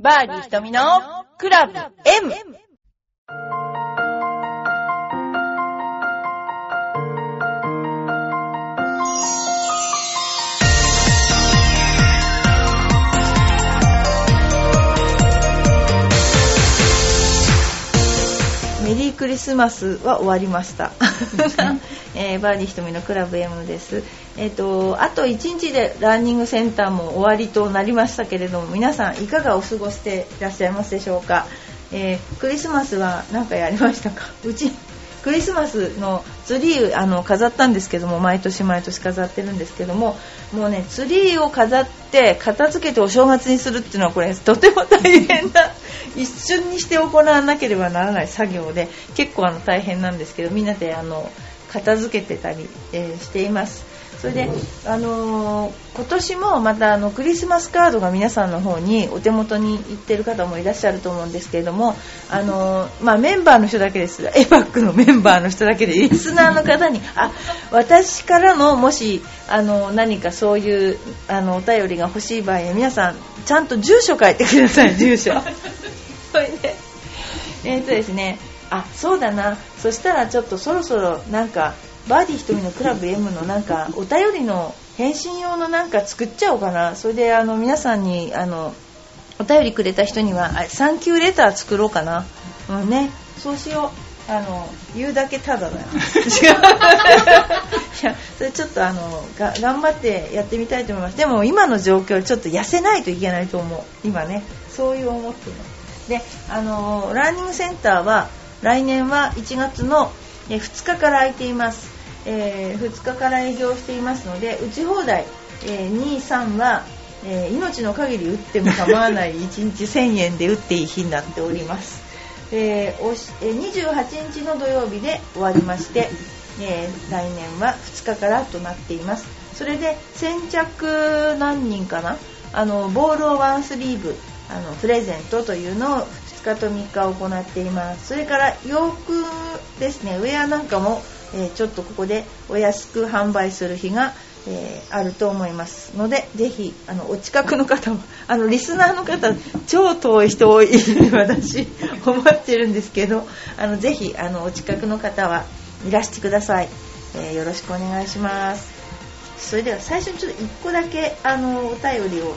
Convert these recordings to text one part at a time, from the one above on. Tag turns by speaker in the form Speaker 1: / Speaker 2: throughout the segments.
Speaker 1: バーディー瞳のクラブ M! メリークリスマスは終わりました、えーバーディー瞳のクラブ M です、えー、とあと1日でランニングセンターも終わりとなりましたけれども皆さんいかがお過ごしていらっしゃいますでしょうか、えークリスマスは何かやりましたか？うちクリスマスのツリーあの飾ったんですけども毎年毎年飾ってるんですけどももうねツリーを飾って片付けてお正月にするっていうのはこれとても大変な 一瞬にして行わなければならない作業で結構あの大変なんですけどみんなであの片付けてたり、えーしています。それで、あのー今年もまたあのクリスマスカードが皆さんの方にお手元に行ってる方もいらっしゃると思うんですけれども、あのーまあ、メンバーの人だけです。エバックのメンバーの人だけで リスナーの方にあ私からのもしあの何かそういうあのお便りが欲しい場合は皆さんちゃんと住所書いてください住所。それで。えーとですね。あそうだな。そしたらちょっとそろそろなんかバーディー瞳のクラブ M のなんかお便りの返信用のなんか作っちゃおうかな。それであの皆さんにあのお便りくれた人にはあサンキューレター作ろうかな。うんね。そうしよう。あの言うだけただだよ。違 ういやそれちょっとあのが頑張ってやってみたいと思います。でも今の状況ちょっと痩せないといけないと思う。今ね。そういう思っていますであのランニングセンターは来年は1月のえ2日から空いています、え2日から営業していますので打ち放題、え2、3は、えー命の限り打っても構わない1日1000円で打っていい日になっております、えーおしえ28日の土曜日で終わりまして、え来年は2日からとなっています。それで先着何人かな？あのボールをワンスリーブあのプレゼントというのを2日と3日行っています。それから洋服ですね。ウェアなんかも、えちょっとここでお安く販売する日が、えあると思いますのでぜひあのお近くの方も あのリスナーの方超遠い人多い 私思ってるんですけどあのぜひあのお近くの方はいらしてください、えよろしくお願いします。それでは最初にちょっと1個だけあのお便りを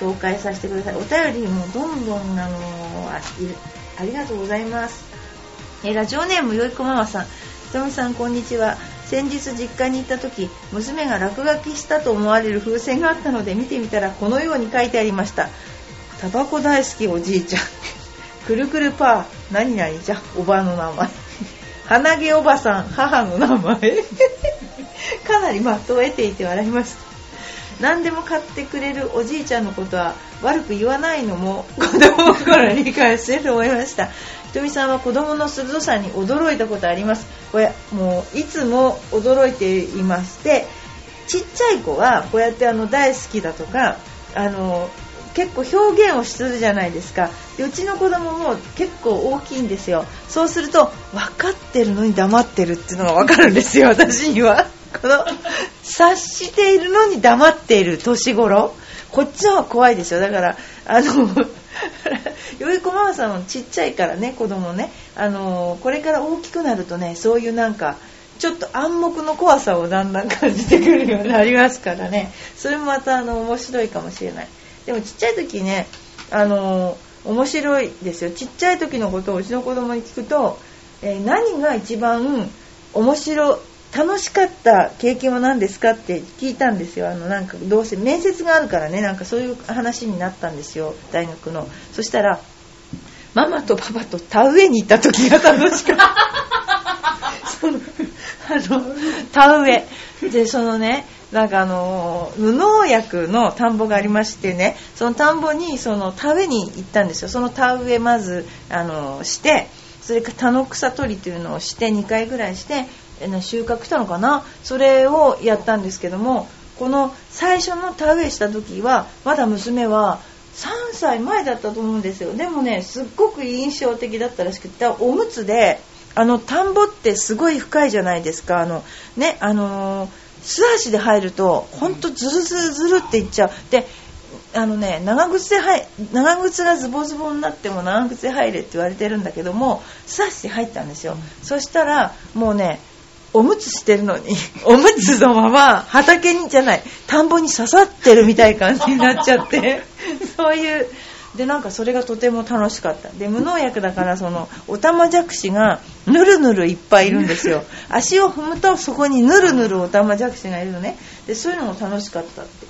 Speaker 1: 紹介させてください。お便りもどんどんあのありがとうございます。えラジオネームよいこママさん。とみさんこんにちは。先日実家に行った時娘が落書きしたと思われる風船があったので見てみたらこのように書いてありました。タバコ大好きおじいちゃん。くるくるパー。何々じゃ。おばの名前。鼻毛おばさん。母の名前。かなり的を得ていて笑いました何でも買ってくれるおじいちゃんのことは悪く言わないのも子供心に理解してると思いました。ひとみさんは子供の鋭さに驚いたことあります。これもういつも驚いていましてちっちゃい子はこうやってあの大好きだとかあの結構表現をするじゃないですか。でうちの子供も結構大きいんですよ。そうすると分かってるのに黙ってるっていうのが分かるんですよ私には。この察しているのに黙っている年頃。こっちの方が怖いですよ。だからあの よいこママさんもちっちゃいからね子供ね。あのこれから大きくなるとねそういうなんかちょっと暗黙の怖さをだんだん感じてくるようになりますからね。それもまたあの面白いかもしれない。でもちっちゃい時ねあの面白いですよ。ちっちゃい時のことをうちの子供に聞くと、えー何が一番面白楽しかった経験は何ですかって聞いたんですよ。あのなんかどうせ面接があるからねなんかそういう話になったんですよ。大学の。そしたらママとパパと田植えに行った時が楽しかった。そのあの田植え。でそのねなんかあの無農薬の田んぼがありましてねその田んぼにその田植えに行ったんですよ。その田植えまずあのしてそれから田の草取りというのをして2回ぐらいして収穫したのかな？それをやったんですけどもこの最初の田植えした時はまだ娘は3歳前だったと思うんですよ。でもねすっごく印象的だったらしくておむつであの田んぼってすごい深いじゃないですか。あのねあのー素足で入るとほんとズルズルズルっていっちゃう。であのね長靴で長靴がズボズボになっても長靴で入れって言われてるんだけども刺して入ったんですよ、そしたらもうねおむつしてるのに おむつのまま畑にじゃない田んぼに刺さってるみたいな感じになっちゃって。そういうでなんかそれがとても楽しかった。で無農薬だからそのオタマジャクシがぬるぬるいっぱいいるんですよ。足を踏むとそこにぬるぬるオタマジャクシがいるのね。でそういうのも楽しかったって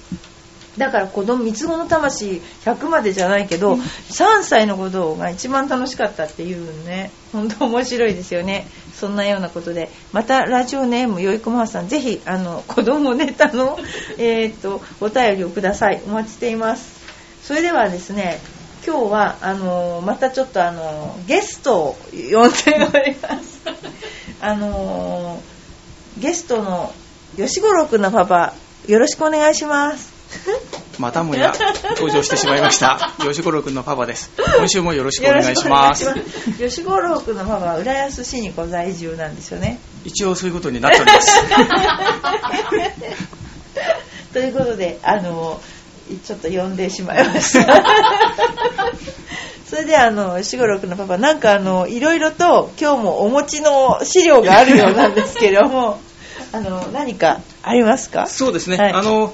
Speaker 1: だから子供三つ子の魂100までじゃないけど、3歳の子が一番楽しかったっていうね本当面白いですよね。そんなようなことで。またラジオネームよいこまさんぜひあの子供ネタの、えー、とお便りをください。お待ちしています。それではですね今日はあのまたちょっとあのゲストを呼んでおります。あのゲストの吉五郎くんのパパよろしくお願いします
Speaker 2: またもや登場してしまいました。吉五郎くんのパパです。今週もよろしくお願いします。
Speaker 1: 吉五郎くんのパパは浦安市にご在住なんですよね。
Speaker 2: 一応そういうことになっております。
Speaker 1: ということであのちょっと呼んでしまいました。それであの吉五郎くんのパパなんかあのいろいろと今日もお持ちの資料があるようなんですけどもあの何かありますか？
Speaker 2: そうですね、はい、あの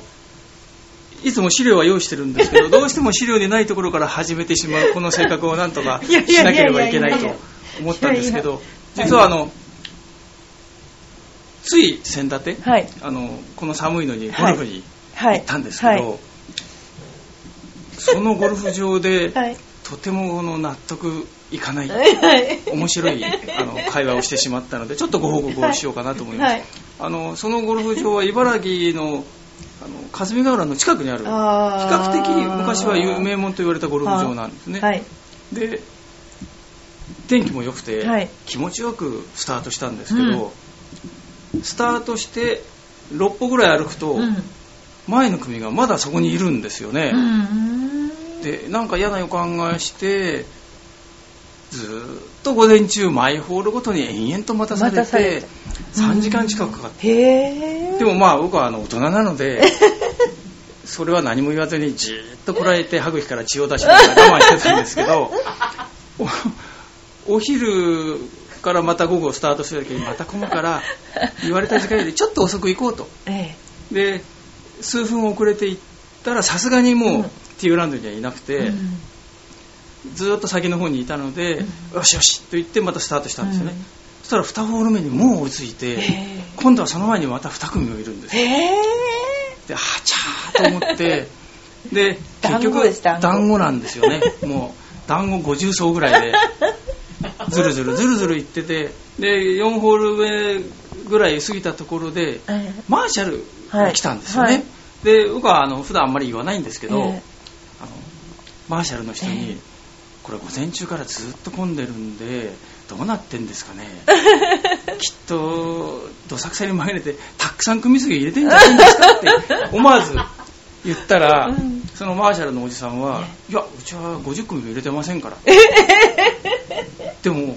Speaker 2: いつも資料は用意してるんですけどどうしても資料でないところから始めてしまう この性格をなんとかしなければいけないと思ったんですけど実はあのつい先立て、はい、あのこの寒いのにゴルフに行ったんですけど、はい。はい、そのゴルフ場で、とてもの納得いかない、面白いあの会話をしてしまったのでちょっとご報告をしようかなと思います、あのそのゴルフ場は茨城のあの霞ヶ浦の近くにある比較的昔は有名門と言われたゴルフ場なんですね、はい、で天気も良くて、はい、気持ちよくスタートしたんですけど、うん、スタートして6歩ぐらい歩くと、うん、前の組がまだそこにいるんですよね、うん、でなんか嫌な予感がしてずっと午前中マイホールごとに延々と待たされて3時間近くかかって、でもまあ僕はあの大人なので それは何も言わずにじーっとこらえて歯茎から血を出しながら我慢してたんですけどお昼からまた午後スタートする時にまた混むから言われた時間よりちょっと遅く行こうと、で数分遅れて行ったらさすがにもう、ティーランドにはいなくて、うんずっと先の方にいたので、うん、よしよしと言ってまたスタートしたんですよね、うん、そしたら2ホール目にもう追いついて今度はその前にまた2組もいるんですよ。ではちゃーと思って で結局団子。なんですよね。もう団子50層ぐらいで ずるずるずるずるいっててで4ホール目ぐらい過ぎたところで、マーシャルが来たんですよね、はい。はい、で僕はあの普段あんまり言わないんですけど、えー、あのマーシャルの人に、えーこれ午前中からずっと混んでるんでどうなってんですかね。きっとどさくさに紛れてたくさん組みすぎ入れてんじゃないんですかって思わず言ったら、うん、そのマーシャルのおじさんは「いやうちは50組も入れてませんから」でも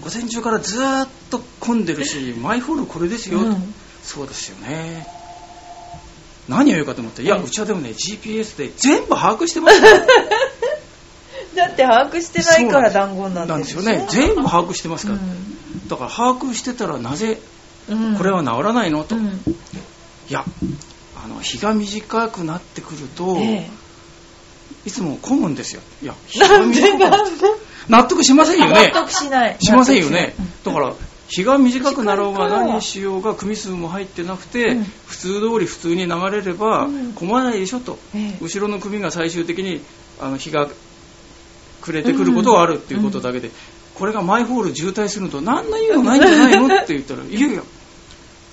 Speaker 2: 午前中からずっと混んでるしマイホールこれですよ、うん、そうですよね。何を言うかと思って「いやうちはでもね GPS で全部把握してますから」
Speaker 1: だって把握してないから団子なん
Speaker 2: です。よね。全部把握してますから、うん、だから把握してたらなぜこれは治らないの？と、うん、いやあの日が短くなってくると、ええ、いつも混むんですよ。いや日が短くな納得しませんよね。
Speaker 1: 納得しない。
Speaker 2: しませんよね。だから日が短くなろうが何しようが組数も入ってなくて、うん、普通通り普通に流れれば混まないでしょ？と、え、後ろの組が最終的にあの日がくれてくることはあるっていうことだけで、これがマイホール渋滞すると何の意味もないんじゃないのって言ったらいやいや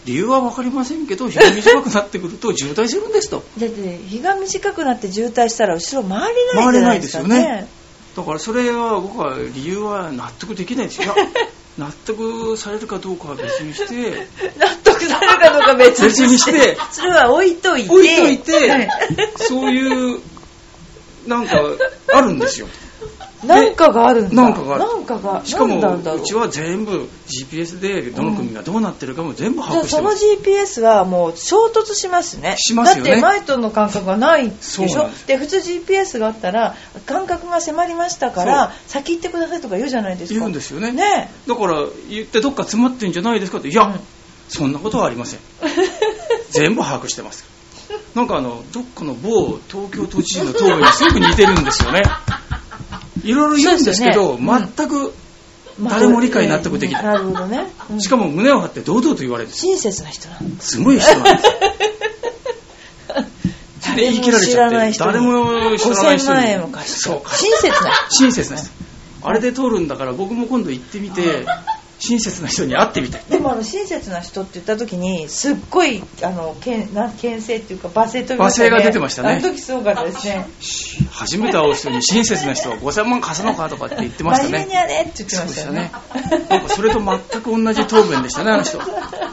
Speaker 2: 理由は分かりませんけど日が短くなってくると渋滞するんですと。
Speaker 1: だって日が短くなって渋滞したら後ろ回れないじゃないですか、ね、回れないですよね。
Speaker 2: だからそれは僕は理由は納得できないです。よ 納得されるかどうかは別にして
Speaker 1: 納得されるかどうか別
Speaker 2: にして
Speaker 1: それは置いといて
Speaker 2: 置いといて、そういうなんかあるんですよ
Speaker 1: なんかがあるんだ。
Speaker 2: なんかが
Speaker 1: なんかが
Speaker 2: しかも
Speaker 1: なんだろ
Speaker 2: う。ちは全部 GPS でどの組がどうなってるかも全部把握してます。
Speaker 1: GPS はもう衝突しますね。
Speaker 2: しますよね。
Speaker 1: だって前との感覚がないでしょ？
Speaker 2: で
Speaker 1: 普通 GPS があったら感覚が迫りましたから先行ってくださいとか言うじゃないですか。
Speaker 2: 言うんですよね。
Speaker 1: ね
Speaker 2: だから言ってどっか詰まってんじゃないですかって。いや、
Speaker 1: うん。
Speaker 2: そんなことはありません。全部把握してます。なんかあのどっかの某東京都知事の答弁にすごく似てるんですよねいろいろ言うんですけど
Speaker 1: ね。
Speaker 2: 全く誰も理解納得できない。
Speaker 1: なるほどね、うん。
Speaker 2: しかも胸を張って堂々と言われる。
Speaker 1: 親切な人なの
Speaker 2: すごい人なんですで
Speaker 1: 誰も
Speaker 2: 言い切られ
Speaker 1: 知
Speaker 2: ちゃって誰も知らない人
Speaker 1: 5000万
Speaker 2: に
Speaker 1: 円も貸して。
Speaker 2: そう
Speaker 1: 親切な人。
Speaker 2: 親切な人。あれで通るんだから僕も今度行ってみて親切な人に会ってみたい。
Speaker 1: でもあの親切な人って言った時にすっごいあのけんな牽制っていうか罵声というか、
Speaker 2: 罵声が出てましたね。
Speaker 1: あの時すごかったですね。
Speaker 2: 初めて会う人に親切な人は5000万貸すのかとかって言ってました
Speaker 1: 真面目に
Speaker 2: ね
Speaker 1: やれって言ってましたよね。
Speaker 2: ね。なんかそれと全く同じ答弁でしたねあの人。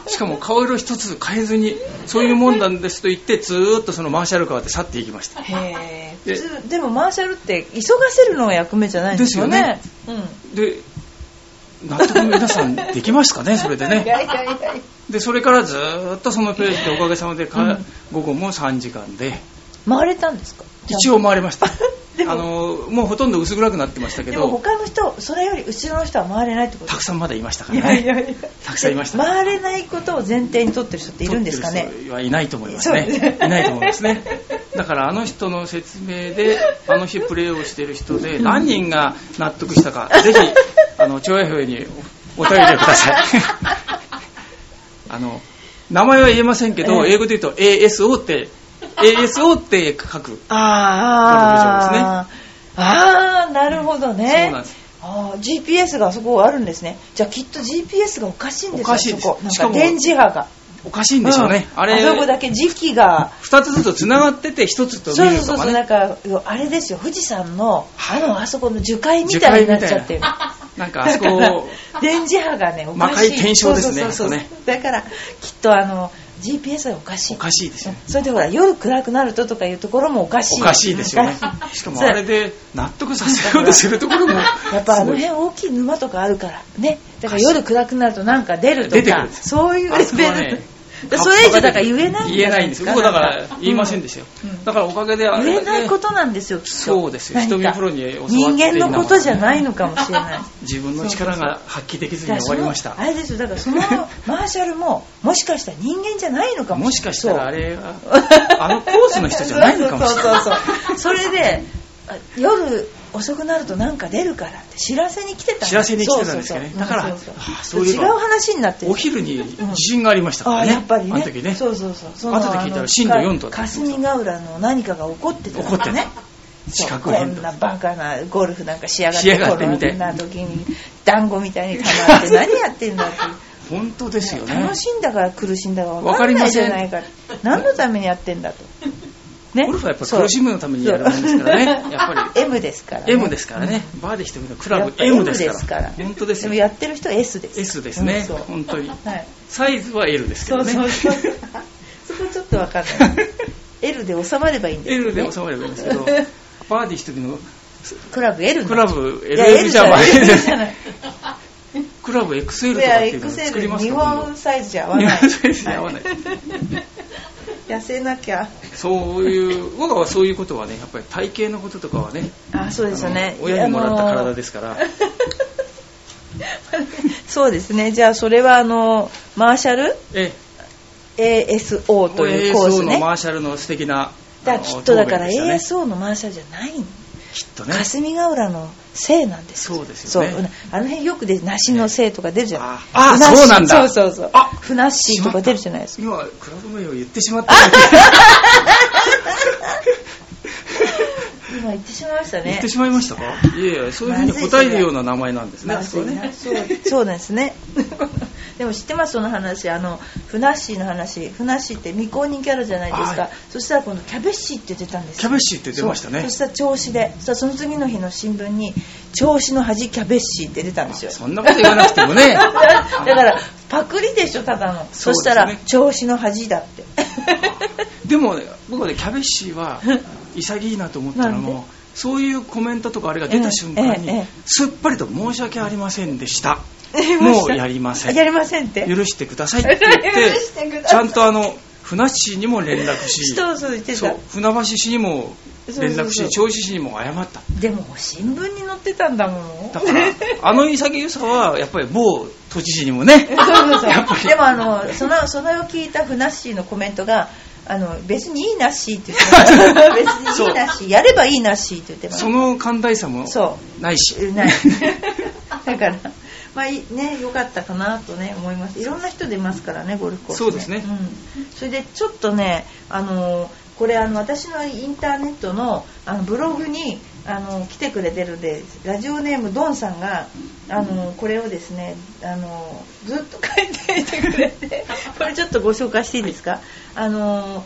Speaker 2: しかも顔色一つ変えずにそういうもんなんですと言ってずーっとそのマーシャルカーで去っていきました。
Speaker 1: へえ
Speaker 2: で
Speaker 1: もマーシャルって急がせるのが役目じゃないんですよね。
Speaker 2: で納得皆さんできますかね それでね。でそれからずーっとそのページでおかげさまでか、
Speaker 1: うん。
Speaker 2: 午後も3時間で。
Speaker 1: 回れたんですか？
Speaker 2: 一応回りました。あのもうほとんど薄暗くなってましたけ
Speaker 1: でも
Speaker 2: ど
Speaker 1: 他の人それより後ろの人は回れないってこと？
Speaker 2: たくさんまだいましたか
Speaker 1: い
Speaker 2: らね。
Speaker 1: やいやいや。
Speaker 2: たくさんいました。
Speaker 1: 回れないことを前提に取ってる人っているんですかね？
Speaker 2: はいないと思いますね。いないと思いますね。だからあの人の説明であの日プレーをしている人で 何人が納得したかぜひあの調和表におお便りをください。あの名前は言えませんけど、
Speaker 1: ええ。
Speaker 2: 英語で言うと ASO って ASO って書く。
Speaker 1: ああああなるほどね。
Speaker 2: そうなんです。
Speaker 1: ああ GPS があそこあるんですね。じゃあきっと GPS がおかしいんですよ
Speaker 2: おかしいです。
Speaker 1: そこ。なん
Speaker 2: しかも
Speaker 1: か電磁波が。
Speaker 2: おかしいんでしょうね、
Speaker 1: ん。
Speaker 2: あれ
Speaker 1: あそこだけ時期が。
Speaker 2: 2つずつつながってて1つと
Speaker 1: そうそうそうそう。
Speaker 2: 見るとかね
Speaker 1: なんかあれですよ。富士山のあのあそこの樹海みたいになっちゃってる
Speaker 2: なんかあそ こ
Speaker 1: 電磁波がねおか
Speaker 2: 魔
Speaker 1: しい。
Speaker 2: 界転生ですね
Speaker 1: そうそうそう
Speaker 2: ね。
Speaker 1: だからきっとあの GPS がおかしい。
Speaker 2: おかしいですよね。
Speaker 1: それでほら夜暗くなるととかいうところもおかしい。
Speaker 2: おかしいですよね。
Speaker 1: し
Speaker 2: かもあれで納得させようとするところも
Speaker 1: やっぱあの
Speaker 2: す
Speaker 1: 辺大きい沼とかあるからね。だから夜暗くなるとなんか出るとかそういうレベル、
Speaker 2: そ
Speaker 1: れ以上だから言えない
Speaker 2: 言え
Speaker 1: ゃ
Speaker 2: ないんです。よ僕だから言いませんでしたよ、
Speaker 1: うん。
Speaker 2: だからおかげであれ
Speaker 1: 言えないことなんですよ
Speaker 2: そうですよ。瞳プロに教わって
Speaker 1: 人間のことじゃ
Speaker 2: い
Speaker 1: ないのかもしれない。
Speaker 2: 自分の力が発揮できずに終わりました。
Speaker 1: あれですよ。だからそのマーシャルももしかしたら人間じゃないのかも
Speaker 2: も
Speaker 1: しれない。
Speaker 2: しかしたらあれはあのコースの人じゃないのかもしれない。
Speaker 1: そうそうそうそれであ夜遅くなるとなんか出るからって知らせに来てたん
Speaker 2: 知らせに来てたんですよね。だから
Speaker 1: 違う話になってる。
Speaker 2: お昼に地震がありましたか
Speaker 1: ああ
Speaker 2: らね、
Speaker 1: やっぱりね。
Speaker 2: あの時ね。
Speaker 1: そうそうそう。その
Speaker 2: 後で聞いたら震度4と
Speaker 1: 霞ヶ浦の何かが起こってた
Speaker 2: 起こってた。
Speaker 1: ね
Speaker 2: 地
Speaker 1: そう
Speaker 2: 殻変動
Speaker 1: こんなバカなゴルフなんかしやがっ
Speaker 2: してやがってみたい
Speaker 1: こんな時に団子みたいに溜まって 何やってんだって
Speaker 2: 本当ですよね。
Speaker 1: 楽しんだから苦しんだか分
Speaker 2: わ
Speaker 1: かんないじゃないか何のためにやってんだと、ね。
Speaker 2: ゴルフはやっぱ苦しむのためにやるもんですからね。やっぱり。
Speaker 1: M ですから、ね、
Speaker 2: M ですからね、バーで一人のクラブ M ですから。
Speaker 1: 本
Speaker 2: 本当ですよ。
Speaker 1: もやってる人は S です。
Speaker 2: S ですね、
Speaker 1: うんそう。
Speaker 2: 本当に。
Speaker 1: はい。
Speaker 2: サイズは L ですけ
Speaker 1: そう
Speaker 2: どね。
Speaker 1: そうそうそこちょっと分かんない。L で収まればいいんですよ
Speaker 2: L
Speaker 1: ね
Speaker 2: で収まればいいんですけどバーディー一人の
Speaker 1: クラブ L
Speaker 2: クラブ
Speaker 1: いや
Speaker 2: LL じゃない。
Speaker 1: L じゃない。
Speaker 2: クラブ XL とかっていうのを作りますか今
Speaker 1: 本サイズじゃ合わない。
Speaker 2: 日本サイズじゃ合わない
Speaker 1: 痩せなきゃ。
Speaker 2: 度そういう僕はそういうことはねやっぱり体型のこととかはね
Speaker 1: あそうですよね。
Speaker 2: 親にもらった体
Speaker 1: で
Speaker 2: ですから。
Speaker 1: そうですね。じゃあそれはあのマーシャル？
Speaker 2: え
Speaker 1: ASO というコー
Speaker 2: ASO の
Speaker 1: スね
Speaker 2: マーシャルの素敵な
Speaker 1: だきっとだから ASO のマーシャルじゃないの
Speaker 2: きっとね。
Speaker 1: 霞ヶ浦のせいなんです
Speaker 2: そうですよね。
Speaker 1: そう。あの辺よくで梨のせいとか出るじゃない。
Speaker 2: ああ
Speaker 1: ふなっし。ー
Speaker 2: そうなんだ。
Speaker 1: そうそうそう。
Speaker 2: あ
Speaker 1: ふなっしーとか出るじゃないですか。
Speaker 2: 今クラブ名を言ってしまった。
Speaker 1: 今言ってしまいましたね。
Speaker 2: 言ってしまいましたか？いやいやそういうふうに答えるような名前なんですね
Speaker 1: ま
Speaker 2: ね
Speaker 1: そうそうですね でも知ってますその話。あのふなっしーの話。ふなっしーって未公認キャラじゃないですか、
Speaker 2: はい。
Speaker 1: そしたら今度キャベッシーって出たんです。よ
Speaker 2: キャベッシーって出ましたね。
Speaker 1: そしたら調子で。そその次の日の新聞に調子の恥キャベッシーって出たんですよ。
Speaker 2: そんなこと言わなくてもね。
Speaker 1: だからパクリでしょただの。そ,、
Speaker 2: ね。
Speaker 1: したら調子の恥だって。
Speaker 2: でもね僕はねキャベッシーは潔いなと思ったのもそういうコメントとかあれが出た瞬間に、すっぱりと申し訳ありませんでした。もうやりません。
Speaker 1: やりませんって。
Speaker 2: 許してくださいって 言って、ちゃんとあの、船橋市にも連絡し、
Speaker 1: そう
Speaker 2: 船橋市にも連絡し、銚子市にも謝った。
Speaker 1: でも新聞に載ってたんだもん。
Speaker 2: だから、あの潔さは、やっぱり某都知事にもね。そうそう
Speaker 1: そう。でもあの、その、それを聞いた船橋のコメントが、あの別にいいなしって言ってま別にいいなし。やればいいなしって言ってま
Speaker 2: その寛大さもないし。
Speaker 1: ない。だからまあね良かったかなとね思います。いろんな人出ますからねゴルフコース、
Speaker 2: ね、そうですね、う
Speaker 1: ん、それでちょっとねあのこれあの私のインターネットのあのブログにあの来てくれてるんでラジオネームドンさんがあのこれをですねあのずっと書いていてくれて これちょっとご紹介していいですか？あの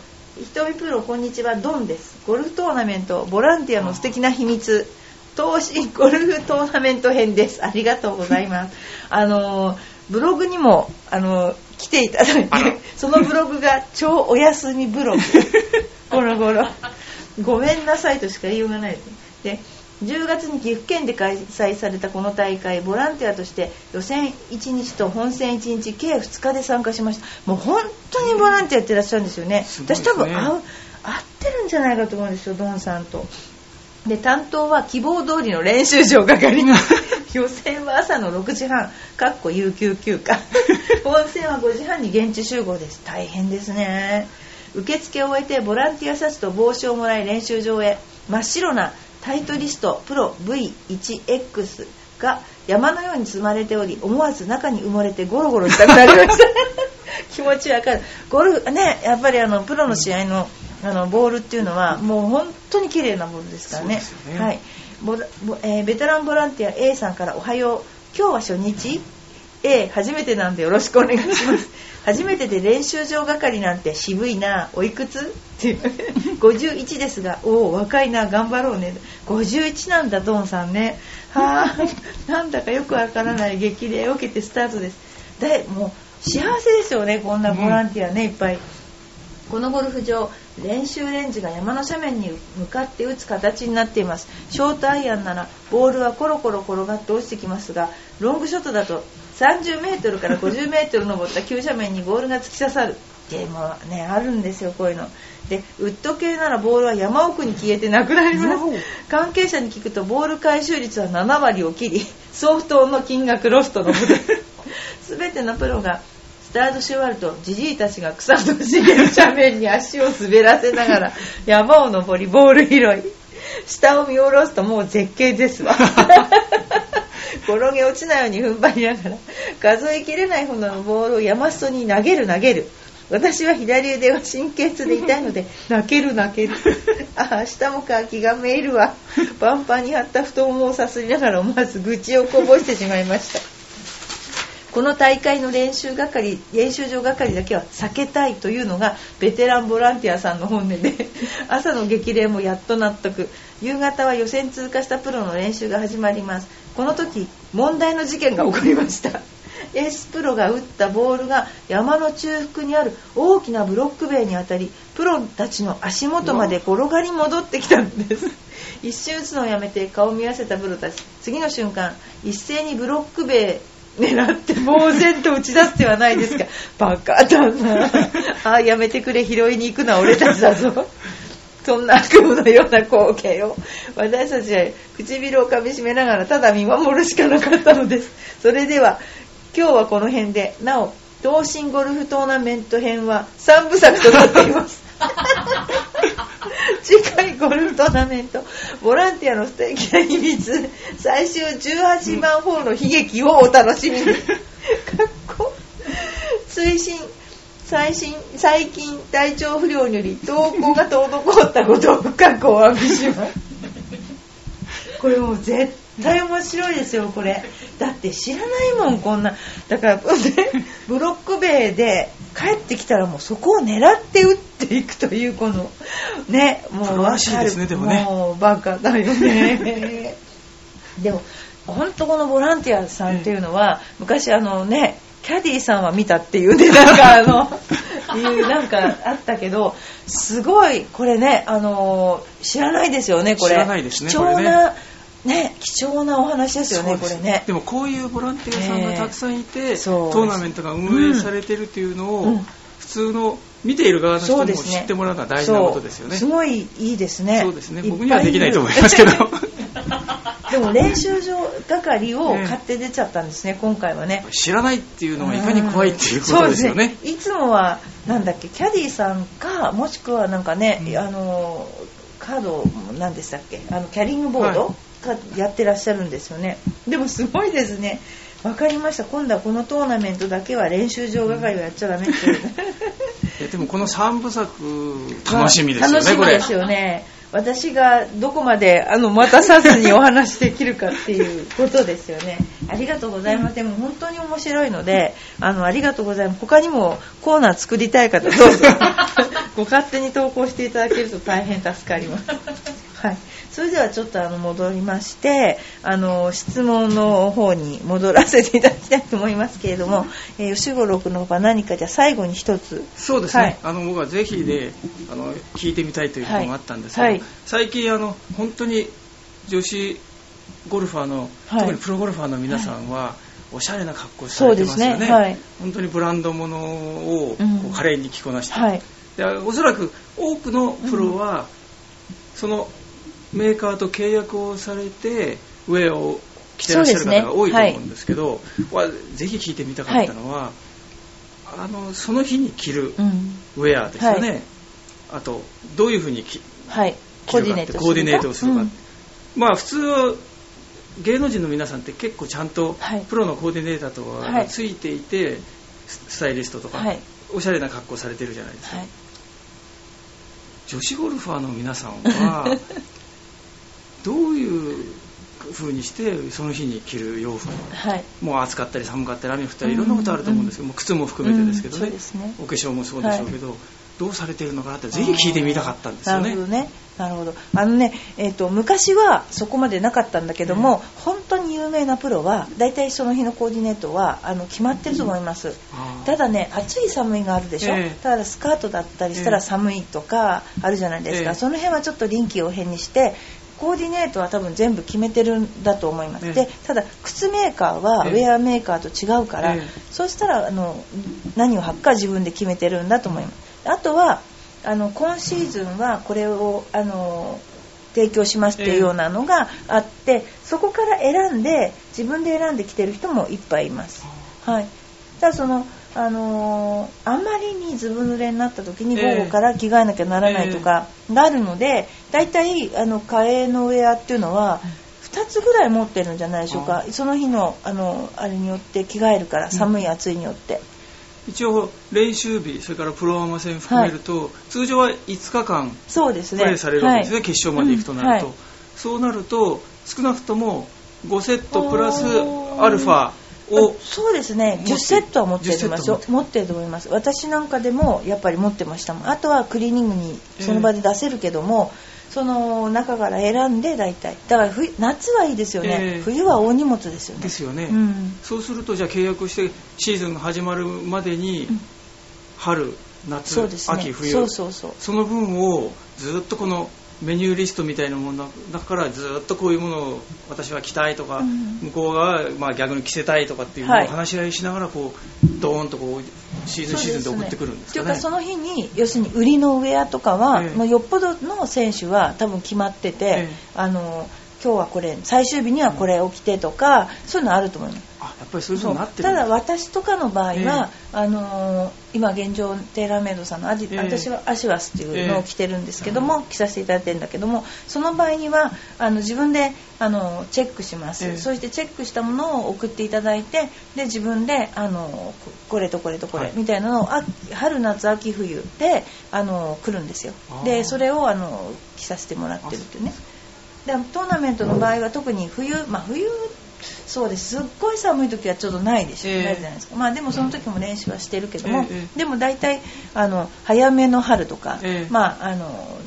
Speaker 1: 瞳プロこんにちはドンです。ゴルフトーナメントボランティアの素敵な秘密。投資ゴルフトーナメント編です。ありがとうございます。あのブログにもあの来ていただいてそのブログが超お休みブログ。この頃。ごめんなさいとしか言いようがないで10月に岐阜県で開催されたこの大会ボランティアとして予選1日と本戦1日計2日で参加しました。もう本当にボランティアやってらっしゃるんですよね、ね、私多分合合ってるんじゃないかと思うんですよドンさんと。で担当は希望通りの練習場係 予選は朝の6時半かっこ有給休暇。本戦は5時半に現地集合です。大変ですね。受付を終えてボランティアシャツと帽子をもらい練習場へ。真っ白なタイトリストプロ V1X が山のように積まれており思わず中に埋もれてゴロゴロしたくなりました。気持ちわかる。ゴルフねやっぱりあのプロの試合のあのボールっていうのはもう本当に綺麗なボールですからね、ね、はい。ボボ、えー、ベテランボランティア A さんからおはよう。今日は初日 A 初めてなんでよろしくお願いします。初めてで練習場係なんて渋いなおいくつ？っていう。51ですがおお若いな頑張ろうね。51なんだドンさんね。はあなんだかよくわからない激励を受けてスタートです。でもう幸せですよねこんなボランティアね、うん、いっぱい。このゴルフ場練習レンジが山の斜面に向かって打つ形になっています。ショートアイアンならボールはコロコロ転がって落ちてきますがロングショットだと 30m から 50m 登った急斜面にボールが突き刺さる。でもねあるんですよこういうの。でウッド系ならボールは山奥に消えてなくなります。関係者に聞くとボール回収率は7割を切り相当の金額ロストのこと全てのプロがスタートし終わるとじじいたちが草と茂る斜面に足を滑らせながら 山を登りボール拾い。下を見下ろすともう絶景ですわ 転げ落ちないように踏ん張りながら数えきれないほどのボールを山裾に投げる投げる。私は左腕は神経痛で痛いので 泣ける泣ける。ああ明日もか気がめいるわパンパンに張った太ももをさすりながら思わず愚痴をこぼしてしまいました。この大会の練習係練習場係だけは避けたいというのがベテランボランティアさんの本音で朝の激励もやっと納得。夕方は予選通過したプロの練習が始まりますこの時問題の事件が起こりました。エースプロが打ったボールが山の中腹にある大きなブロック塀に当たりプロたちの足元まで転がり戻ってきたんです。一瞬打つのをやめて顔を見合わせたプロたち。次の瞬間一斉にブロック塀狙って呆然と打ち出すではないですかバカだな。あやめてくれ拾いに行くのは俺たちだぞそんな悪夢のような光景を私たちは唇をかみしめながらただ見守るしかなかったのです。それでは今日はこの辺でなお東進ゴルフトーナメント編は3部作となっています。次回ゴルフトーナメントボランティアの素敵な秘密最終18番ホールの悲劇をお楽しみに。推進最新最近体調不良により投稿が滞ったことを深くお詫びします。これもう絶対面白いですよこれ。だって知らないもんこんな。だから ブロック塀で帰ってきたらもうそこを狙って打っていくというこのね
Speaker 2: もう分かる、ね、
Speaker 1: もうバカだよね。でも本当このボランティアさんっていうのは、うん、昔あのねキャディーさんは見たっていうね なんかあの いうなんかあったけどすごいこれねあの知らないですよねこれ
Speaker 2: 知らないですね
Speaker 1: 貴重なね、貴重なお話ですよね、これね。
Speaker 2: でもこういうボランティアさんがたくさんいて、えー、トーナメントが運営されてるっていうのを、うん、普通の見ている側の人にも知ってもらうのは大事なことですよね。
Speaker 1: すごいいいですね。
Speaker 2: そうですね。僕にはできないと思いますけど。
Speaker 1: でも練習場係を買って出ちゃったんですね、今回はね。
Speaker 2: 知らないっていうのがいかに怖いっていうことですよね。ね。
Speaker 1: いつもはなんだっけキャディーさんかもしくはなんかね、うん、あのカードなんでしたっけあのキャリングボード、はい。やってらっしゃるんですよね。でもすごいですね。分かりました。今度はこのトーナメントだけは練習場係をやっちゃダメって
Speaker 2: でもこの3部作 楽しみですよね、楽
Speaker 1: しみですよね私がどこまであの待たさずにお話できるかっていうことですよね。ありがとうございます。でも本当に面白いのであのありがとうございます。他にもコーナー作りたい方どうぞ。ご勝手に投稿していただけると大変助かります。はいそれではちょっとあの戻りましてあの質問の方に戻らせていただきたいと思いますけれども、えー、吉五郎君の方何かじゃ最後に一つ。
Speaker 2: そうですね、はい、あの僕はぜひであの聞いてみたいということがあったんですけど、はい、最近あの本当に女子ゴルファーの、はい、特にプロゴルファーの皆さんは、おしゃれな格好されてますよね、ね。はい、本当にブランド物をこう華麗に着こなして、うんはい、でおそらく多くのプロは、うん、そのメーカーと契約をされてウェアを着てらっしゃる方が多いと思うんですけど、ねはい、ぜひ聞いてみたかったのは、はい、あのその日に着るウェアですよね、うんはい、あとどういうふうに着,、はい、コーディネートコーディネートをするか、うん、まあ普通は芸能人の皆さんって結構ちゃんとプロのコーディネーターとかがついていて、スタイリストとか、おしゃれな格好されてるじゃないですか、女子ゴルファーの皆さんは どういう風にしてその日に着る洋服、はい、もう暑かったり寒かったり雨降ったりいろんなことあると思うんですけど、うん、靴も含めてですけどね。うんね、お化粧もそうでしょうけど、はい、どうされてるのかなってぜひ聞いてみたかったんですよね。なるほどね。
Speaker 1: なるほど。あのね、えーと、昔はそこまでなかったんだけども、うん、本当に有名なプロは大体その日のコーディネートはあの決まってると思います、ただね暑い寒いがあるでしょ、えー、ただスカートだったりしたら寒いとかあるじゃないですか、えー、その辺はちょっと臨機応変にしてコーディネートは多分全部決めてるんだと思います、えでただ靴メーカーはウェアメーカーと違うから、え、そうしたらあの何を履くか自分で決めてるんだと思います。あとはあの今シーズンはこれをあの提供しますっていうようなのがあって、そこから選んで自分で選んできてる人もいっぱいいます。はい、ただそのあのー、あんまりにずぶ濡れになった時に午後から着替えなきゃならないとかがあるので、大体あの替えのウェアっていうのは2つぐらい持ってるんじゃないでしょうか。その日のあのあれによって着替えるから寒い暑いによって。
Speaker 2: 一応練習日それからプロアマ戦含めると、はい、通常は5日間プレーされるわけですね、はい、決勝まで行くとなると、うん。はい、そうなると少なくとも5セットプラスアルファを
Speaker 1: そうですね。10セットは持ってるますよ持ってると思います。私なんかでもやっぱり持ってましたもん。あとはクリーニングにその場で出せるけども、えー、その中から選んで大体。だから冬夏はいいですよね、えー、冬は大荷物ですよね。
Speaker 2: ですよね、うん、そうするとじゃあ契約してシーズンが始まるまでに、春夏、ね、秋冬。そうそうそう。その分をずっとこのメニューリストみたいなものだからずっとこういうものを私は着たいとか、うん、向こうがまあ逆に着せたいとかっていうのを話し合いしながらこうドーンとこうシーズンシーズンで送ってくるんですかね。というか
Speaker 1: その日に要するに売りのウェアとかは、えー、もうよっぽどの選手は多分決まってて、えー、あの今日はこれ最終日にはこれを着てとか、そういうのあると思います。
Speaker 2: あやっぱりそういうのなって
Speaker 1: るただ私とかの場合は、えー、あのー、今現状テーラーメイドさんのアジ、えー、私はアシワスっていうのを着てるんですけども、着させていただいてるんだけどもその場合にはあの自分であのチェックします、そしてチェックしたものを送っていただいてで自分であのこれとこれとこれ、みたいなのを春夏秋冬であの来るんですよ。でそれをあの着させてもらってるっていうね。でトーナメントの場合は特に冬、まあ、冬そうです。すっごい寒い時はちょっとないでしょ、えー、ないじゃないですか。まあでもその時も練習はしてるけども、えー、でも大体あの早めの春とか、えー、まああの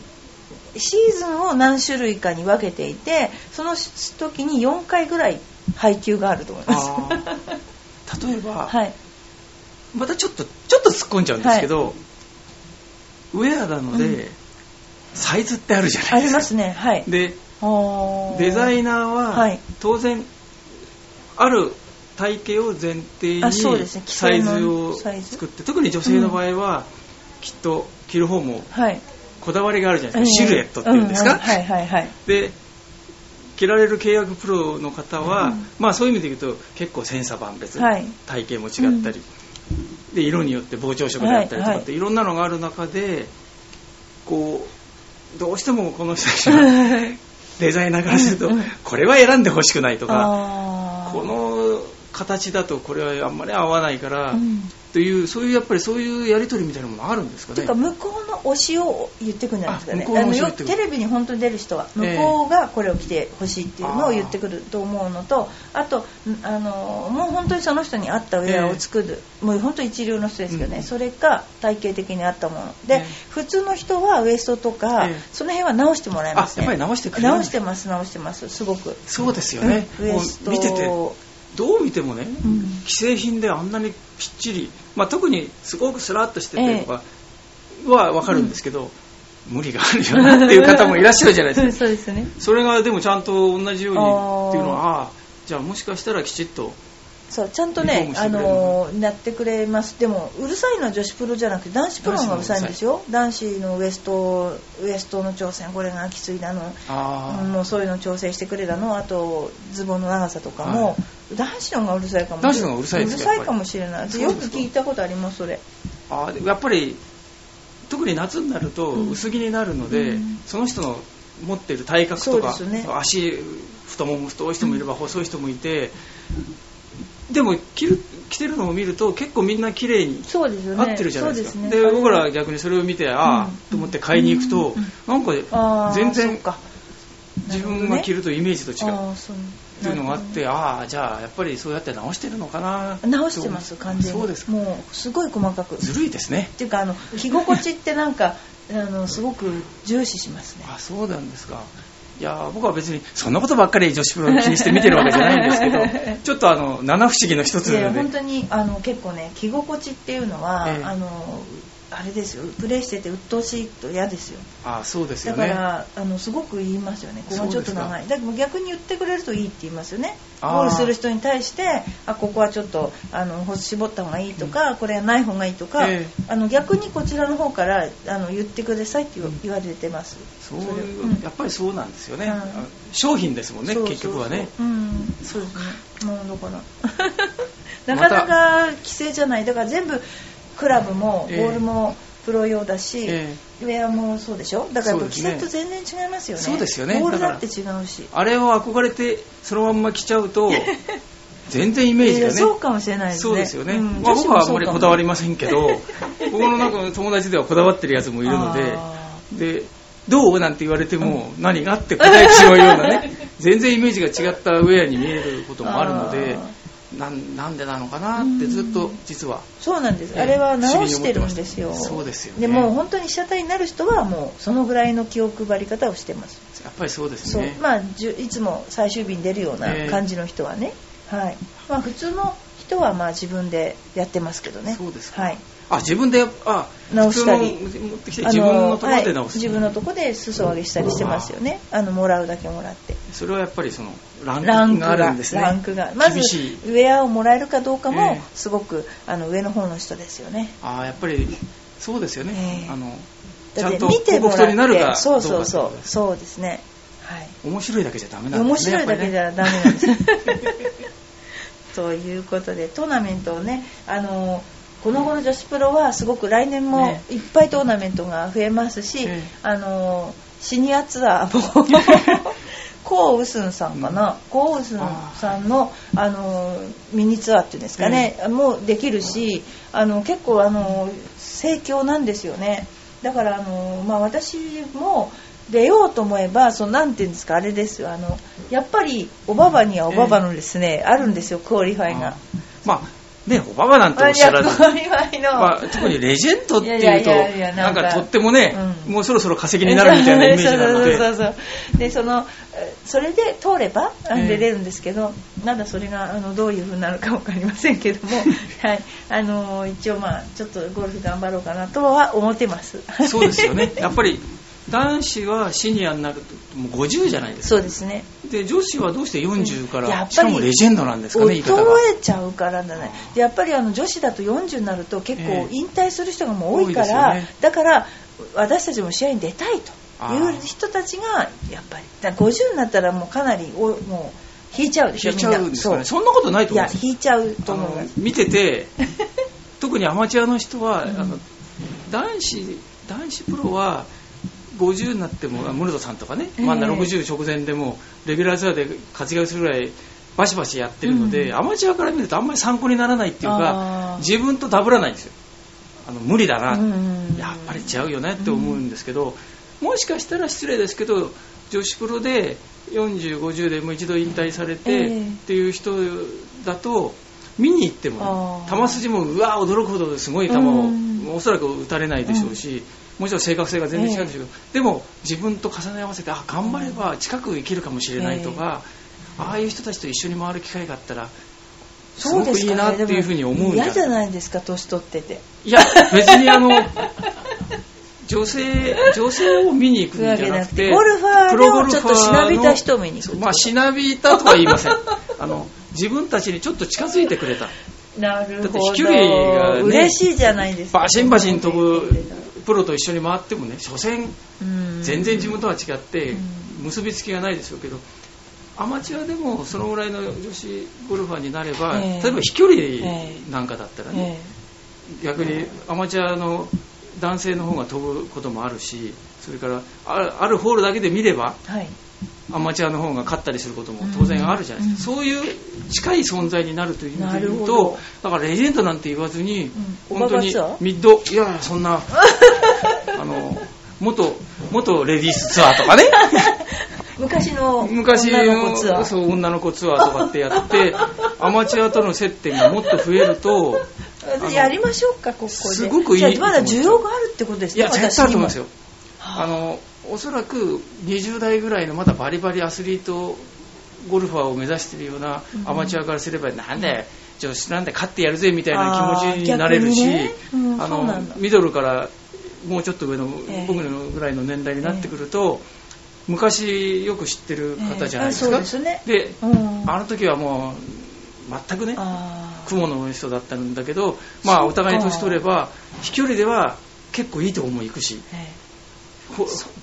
Speaker 1: シーズンを何種類かに分けていてその時に4回ぐらい配給があると思います。
Speaker 2: 例えば、はい、またちょっとちょっと突っ込んじゃうんですけど、はい、ウェアなので、うん、サイズってあるじゃないですか。
Speaker 1: ありますね。はい。
Speaker 2: でデザイナーは当然ある体型を前提にサイズを作って、特に女性の場合はきっと着る方もこだわりがあるじゃないですか、シルエットっていうんですか、で着られる契約プロの方は、まあそういう意味で言うと結構千差万別、体型も違ったり、で色によって膨張色であったりとかっていろんなのがある中でこうどうしてもこの人たちは デザイナーからするとこれは選んでほしくないとかこの形だとこれはあんまり合わないから、というそういうやっぱりそういうやり取りみたいなものあるんですかね？
Speaker 1: というか向こうの推しを言ってくるんじゃないですかね。あのよテレビに本当に出る人は向こうがこれを着てほしいっていうのを言ってくると思うのと、あとあのもう本当にその人に合ったウェアを作る、えー、もう本当一流の人ですけどね、うん、それか体型的に合ったもので、えー、普通の人はウエストとか、えー、その辺は直してもらいます
Speaker 2: ね。やっぱり直してく
Speaker 1: れ直してます直してますすごく。
Speaker 2: そうですよね。
Speaker 1: うん、ウエスト
Speaker 2: 見ててどう見てもね、うん、既製品であんなにぴっちり、まあ、特にすごくスラッとしててとかは分かるんですけど、えー、無理があるよなっていう方もいらっしゃるじゃないですか。
Speaker 1: そうですね。
Speaker 2: それがでもちゃんと同じようにっていうのはああじゃあもしかしたらきちっと
Speaker 1: そうちゃんとねあのやってくれます。でもうるさいのは女子プロじゃなくて男子プロがうるさいんですよ。男子。のウエストウエストの調整これがきついだの。もうそういうの調整してくれたの。あとズボンの長さとかも、はい、男子の方がうるさいかも
Speaker 2: 男子の方がうるさい
Speaker 1: ですうるさいかもしれない。よく聞いたことありますそれ。
Speaker 2: あやっぱり特に夏になると薄着になるので、うん、その人の持っている体格とか、ね、足太もも太い人もいれば細い人もいて、でも着る着てるのを見ると結構みんな綺麗に合ってるじゃないですか。で、ね、僕らは逆にそれを見てああ、と思って買いに行くと、うん、なんか全然自分が着るとイメージと違うっていうのがあって、ああじゃあやっぱりそうやって直してるのかな。
Speaker 1: 直してます完全に。そうですもうすごい細かく。
Speaker 2: ずるいですね。
Speaker 1: っていうかあの着心地ってなんかあのすごく重視しますね。
Speaker 2: あそうなんですかいや僕は別にそんなことばっかり女子プロ気にして見てるわけじゃないんですけど ちょっとあの七不思議の一つで、
Speaker 1: ね、本当にあの結構ね着心地っていうのは、ええ、あのあれですよ。プレイしてて鬱陶しいと嫌ですよ。
Speaker 2: あそうですよ
Speaker 1: ね。だからあのすごく言いますよね。ここはちょっと長い。だけど逆に言ってくれるといいって言いますよね。ゴールする人に対してあここはちょっとあの絞った方がいいとか、うん、これはない方がいいとか、えー、あの逆にこちらの方からあの言ってくださいって言われてます、
Speaker 2: そういう、うん、やっぱりそうなんですよね、うん、商品ですもんね結局はね。
Speaker 1: うん。そうですね。もうだから。なかなか規制じゃない。だから全部クラブもボールもプロ用だし、えー、ウェアもそうでしょ？だから規制と全然違いますよね。
Speaker 2: そうですよね。
Speaker 1: ボールだって違うし。
Speaker 2: あれを憧れてそのまんま着ちゃうと全然イメージがね
Speaker 1: そうかもしれないですね。
Speaker 2: そうですよね、うん、まあ、僕はあんまりこだわりませんけど 僕の中の友達ではこだわってるやつもいるのででどう？なんて言われても、何がって答えてしまうようなね全然イメージが違ったウェアに見えることもあるので なんなんでなのかなってずっと実は、
Speaker 1: そうなんです、えー、あれは直してるんですよ。
Speaker 2: そうですよ、ね、
Speaker 1: でも本当に被写体になる人はもうそのぐらいの気を配り方をしてます。
Speaker 2: やっぱりそうですね。
Speaker 1: まあいつも最終日に出るような感じの人はね、えー、はい。まあ普通の人はまあ自分でやってますけどね。
Speaker 2: そうです
Speaker 1: はい
Speaker 2: あ自分であ
Speaker 1: 直したり。
Speaker 2: 持ってきて自分のところで直す、
Speaker 1: はい、自分のところで裾上げしたりしてますよね。あのもらうだけもらって。
Speaker 2: それはやっぱりそのランクがあるんですね。
Speaker 1: ランクが。まずウェアをもらえるかどうかもすごく、あの上の方の人ですよね。
Speaker 2: ああやっぱりそうですよね、えー、あのちゃんと広告塔になるか
Speaker 1: そうそうそう。そうですね。はい。
Speaker 2: 面白いだけじゃダメなんです
Speaker 1: ね面白いだけじゃダメなんです、ね、ということでトーナメントをねあのこの後の女子プロはすごく来年もいっぱいトーナメントが増えますし、ね、あのシニアツアーも コウ・ウスンさんかな、コウ・ウスンさんのあのミニツアーっていうんですかね、うん、もうできるしあの結構あの盛況なんですよね。だからあの、まあ、私も出ようと思えばそのなんていうんですかあれですよ。あのやっぱりおばばにはおばばのですね、あるんですよ qualify が。
Speaker 2: まあね、おばばなんておっしゃらず、まあ、特にレジェンドっていうと
Speaker 1: いやいやいやなんか。
Speaker 2: とってもね、
Speaker 1: うん。
Speaker 2: もうそろそろ化石になるみたいなイメージなので。
Speaker 1: そうそうそうでそのえそれで通れば出れるんですけど、まだそれがあのどういう風になるか分かりませんけども、はい、あの一応まあちょっとゴルフ頑張ろうかなとは思ってます。
Speaker 2: そうですよね。やっぱり男子はシニアになるともう50じゃないですか。
Speaker 1: そうですね。
Speaker 2: で女子はどうして40から、
Speaker 1: うんやっぱり
Speaker 2: しかもレジェンドなんですかね言い方が。
Speaker 1: 衰えちゃうからだね。でやっぱりあの女子だと40になると結構
Speaker 2: ええ。
Speaker 1: 引退する人がもう多いから、
Speaker 2: 多いですよね。
Speaker 1: だから私たちも試合に出たいという人たちがやっぱりだから50になったらもうかなりおもう引いちゃうでしょ
Speaker 2: 引いちゃうんですかね。
Speaker 1: み
Speaker 2: そんなことないと
Speaker 1: いや
Speaker 2: 思います
Speaker 1: 引いちゃうと
Speaker 2: あ
Speaker 1: 思います
Speaker 2: の見てて 特にアマチュアの人は、
Speaker 1: うん。
Speaker 2: あの男子男子プロは50になってもムルドさんとかね、
Speaker 1: ええ。
Speaker 2: まだ60直前でもレギュラーツアーで活躍するぐらいバシバシやってるので、
Speaker 1: うん。
Speaker 2: アマチュアから見るとあんまり参考にならないっていうか自分とダブらないんですよ。あの無理だな、
Speaker 1: うん
Speaker 2: やっぱり違うよねって思うんですけど、もしかしたら失礼ですけど女子プロで40、50でもう一度引退されて、
Speaker 1: ええ。
Speaker 2: っていう人だと見に行っても
Speaker 1: あー。
Speaker 2: 球筋もうわ驚くほどすごい球を
Speaker 1: うん。
Speaker 2: おそらく打たれないでしょうし、もちろん正確性が全然違うでしょ。うけど、でも自分と重ね合わせてあ頑張れば近く行けるかもしれないとか、ああいう人たちと一緒に回る機会があったらすごくいいなっていうふうに思うんだ
Speaker 1: 嫌じゃないですか年取ってて。
Speaker 2: いや別にあの女性女性を見に行くんじゃなくて
Speaker 1: そういうわけじゃなくてゴルファーの
Speaker 2: プロゴルファーの
Speaker 1: ちょっとしなびた人を見に行く。
Speaker 2: まあしなびたとは言いません。あの自分たちにちょっと近づいてくれた。
Speaker 1: なるほど。
Speaker 2: だって飛距離がね
Speaker 1: 嬉しいじゃないですか。
Speaker 2: バシンバシン飛ぶプロと一緒に回ってもね所詮
Speaker 1: うん。
Speaker 2: 全然自分とは違って
Speaker 1: うん。
Speaker 2: 結びつきがないでしょうけどアマチュアでもそのぐらいの女子ゴルファーになれば、
Speaker 1: ええ。
Speaker 2: 例えば飛距離なんかだったらね、
Speaker 1: え
Speaker 2: 逆にアマチュアの男性の方が飛ぶこともあるしそれからあるホールだけで見ればアマチュアの方が勝ったりすることも当然あるじゃないですか、そういう近い存在になるという意味で言うとだからレジェンドなんて言わずに、
Speaker 1: うん。
Speaker 2: 本当にミッドいやそんな あの元元レディースツアーとかね。
Speaker 1: 昔の
Speaker 2: 昔
Speaker 1: 女の子ツアー。
Speaker 2: そう女の子ツアーとかってやってアマチュアとの接点がもっと増えるとの
Speaker 1: やりましょうかここで。す
Speaker 2: ごくいい。
Speaker 1: まだ需要があるってことですね
Speaker 2: いや絶対あると思いますよ。
Speaker 1: はあ
Speaker 2: あのおそらく20代ぐらいのまだバリバリアスリートゴルファーを目指しているようなアマチュアからすれば、なんで女子なんで勝ってやるぜみたいな気持ちになれるし、
Speaker 1: あー逆にねうん
Speaker 2: あのミドルからもうちょっと上の、
Speaker 1: ええ。
Speaker 2: 僕のぐらいの年代になってくると、昔よく知ってる方じゃないですか、
Speaker 1: ですね。
Speaker 2: で
Speaker 1: うん。
Speaker 2: あの時はもう全くね雲の人だったんだけど、まあ、お互い年取れば飛距離では結構いいとこも行くし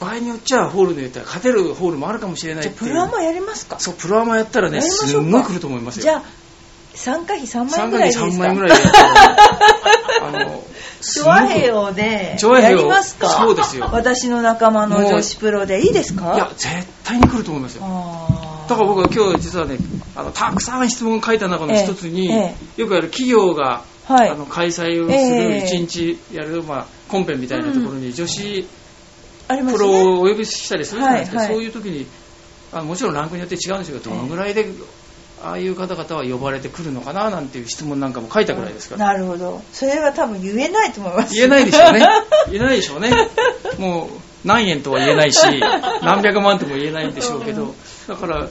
Speaker 2: 場合によっちゃホールで言ったら勝てるホールもあるかもしれ
Speaker 1: え
Speaker 2: ないっ
Speaker 1: プロアマやりますか？
Speaker 2: そうプロアマやったらねすんごい来ると思いますよ。
Speaker 1: じゃあ参加費3万
Speaker 2: 3
Speaker 1: 円ぐらいでいい
Speaker 2: 3
Speaker 1: ですか？
Speaker 2: 万円ぐらいでやったらあのす
Speaker 1: チョアヘヨで
Speaker 2: チョアヘヨ
Speaker 1: やりますか？
Speaker 2: そうですよ。
Speaker 1: 私の仲間の女子プロでいいですか？
Speaker 2: いや絶対に来ると思いますよ。だから僕は今日実はねあのたくさん質問書いた中の一つに、
Speaker 1: え
Speaker 2: よくある企業が、
Speaker 1: はい。
Speaker 2: あの開催をす
Speaker 1: ええ
Speaker 2: る一日やる、まあ、コンペみたいなところに女子プロをお呼びしたりするじゃないですか、そういう時にあのもちろんランクによって違うんですけどどのぐらいでああいう方々は呼ばれてくるのかななんていう質問なんかも書いたぐらいですから。
Speaker 1: なるほど。それは多分言えないと思います。
Speaker 2: 言えないでしょうね。言えないでしょうね。もう何円とは言えないし 何百万とも言えないんでしょうけど。だから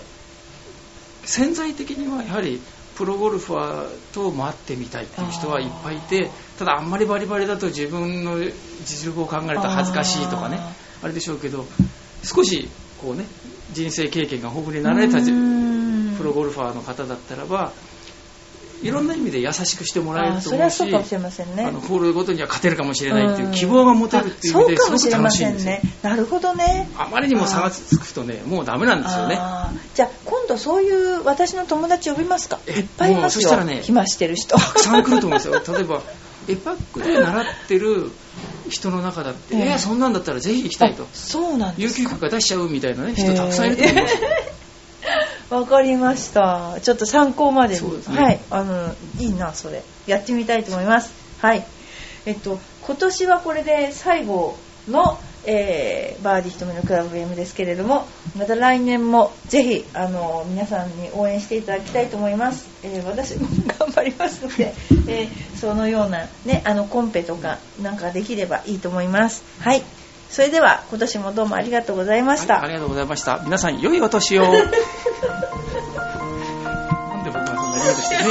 Speaker 2: 潜在的にはやはりプロゴルファーと回ってみたいっていう人はいっぱいいてただあんまりバリバリだと自分の実力を考えると恥ずかしいとかね。
Speaker 1: あ
Speaker 2: あれでしょうけど少しこうね人生経験が豊富になられたプロゴルファーの方だったらばいろんな意味で優しくしてもらえると思うし
Speaker 1: うかもしれませんね。
Speaker 2: あのホールごとには勝てるかもしれないっていう希望が持てるっていう意味で
Speaker 1: うかも
Speaker 2: すごく
Speaker 1: しれま
Speaker 2: 楽しいんですよ。
Speaker 1: せんね。なるほどね。
Speaker 2: あまりにも差がつくとねもうダメなんですよね。
Speaker 1: じゃあ今度そういう私の友達呼びますか。
Speaker 2: え
Speaker 1: いっぱいいますよ。
Speaker 2: そしたらね
Speaker 1: 暇してる人。
Speaker 2: たくさん来ると思うんですよ。例えばエパックで習ってる人の中だって、
Speaker 1: ええ。
Speaker 2: えーそんなんだったらぜひ行きたいと。
Speaker 1: あそうなんで
Speaker 2: 有
Speaker 1: すか。
Speaker 2: 給許可出しちゃうみたいなね人たくさんいると思いますよ
Speaker 1: わかりました。ちょっと参考までに。
Speaker 2: ね。
Speaker 1: はい。あのいいなそれ。やってみたいと思います。はい。えっと今年はこれで最後の、えー、バーディー瞳のクラブ M ですけれどもまた来年もぜひあの皆さんに応援していただきたいと思います、えー、私も頑張りますので、えー、そのような、ね、あのコンペとかなんかできればいいと思います。はいそれでは今年もどうもありがとうございました、
Speaker 2: はい、ありがとうございました。皆さん良いお年を。なんで僕がそんな言うとしてね
Speaker 3: て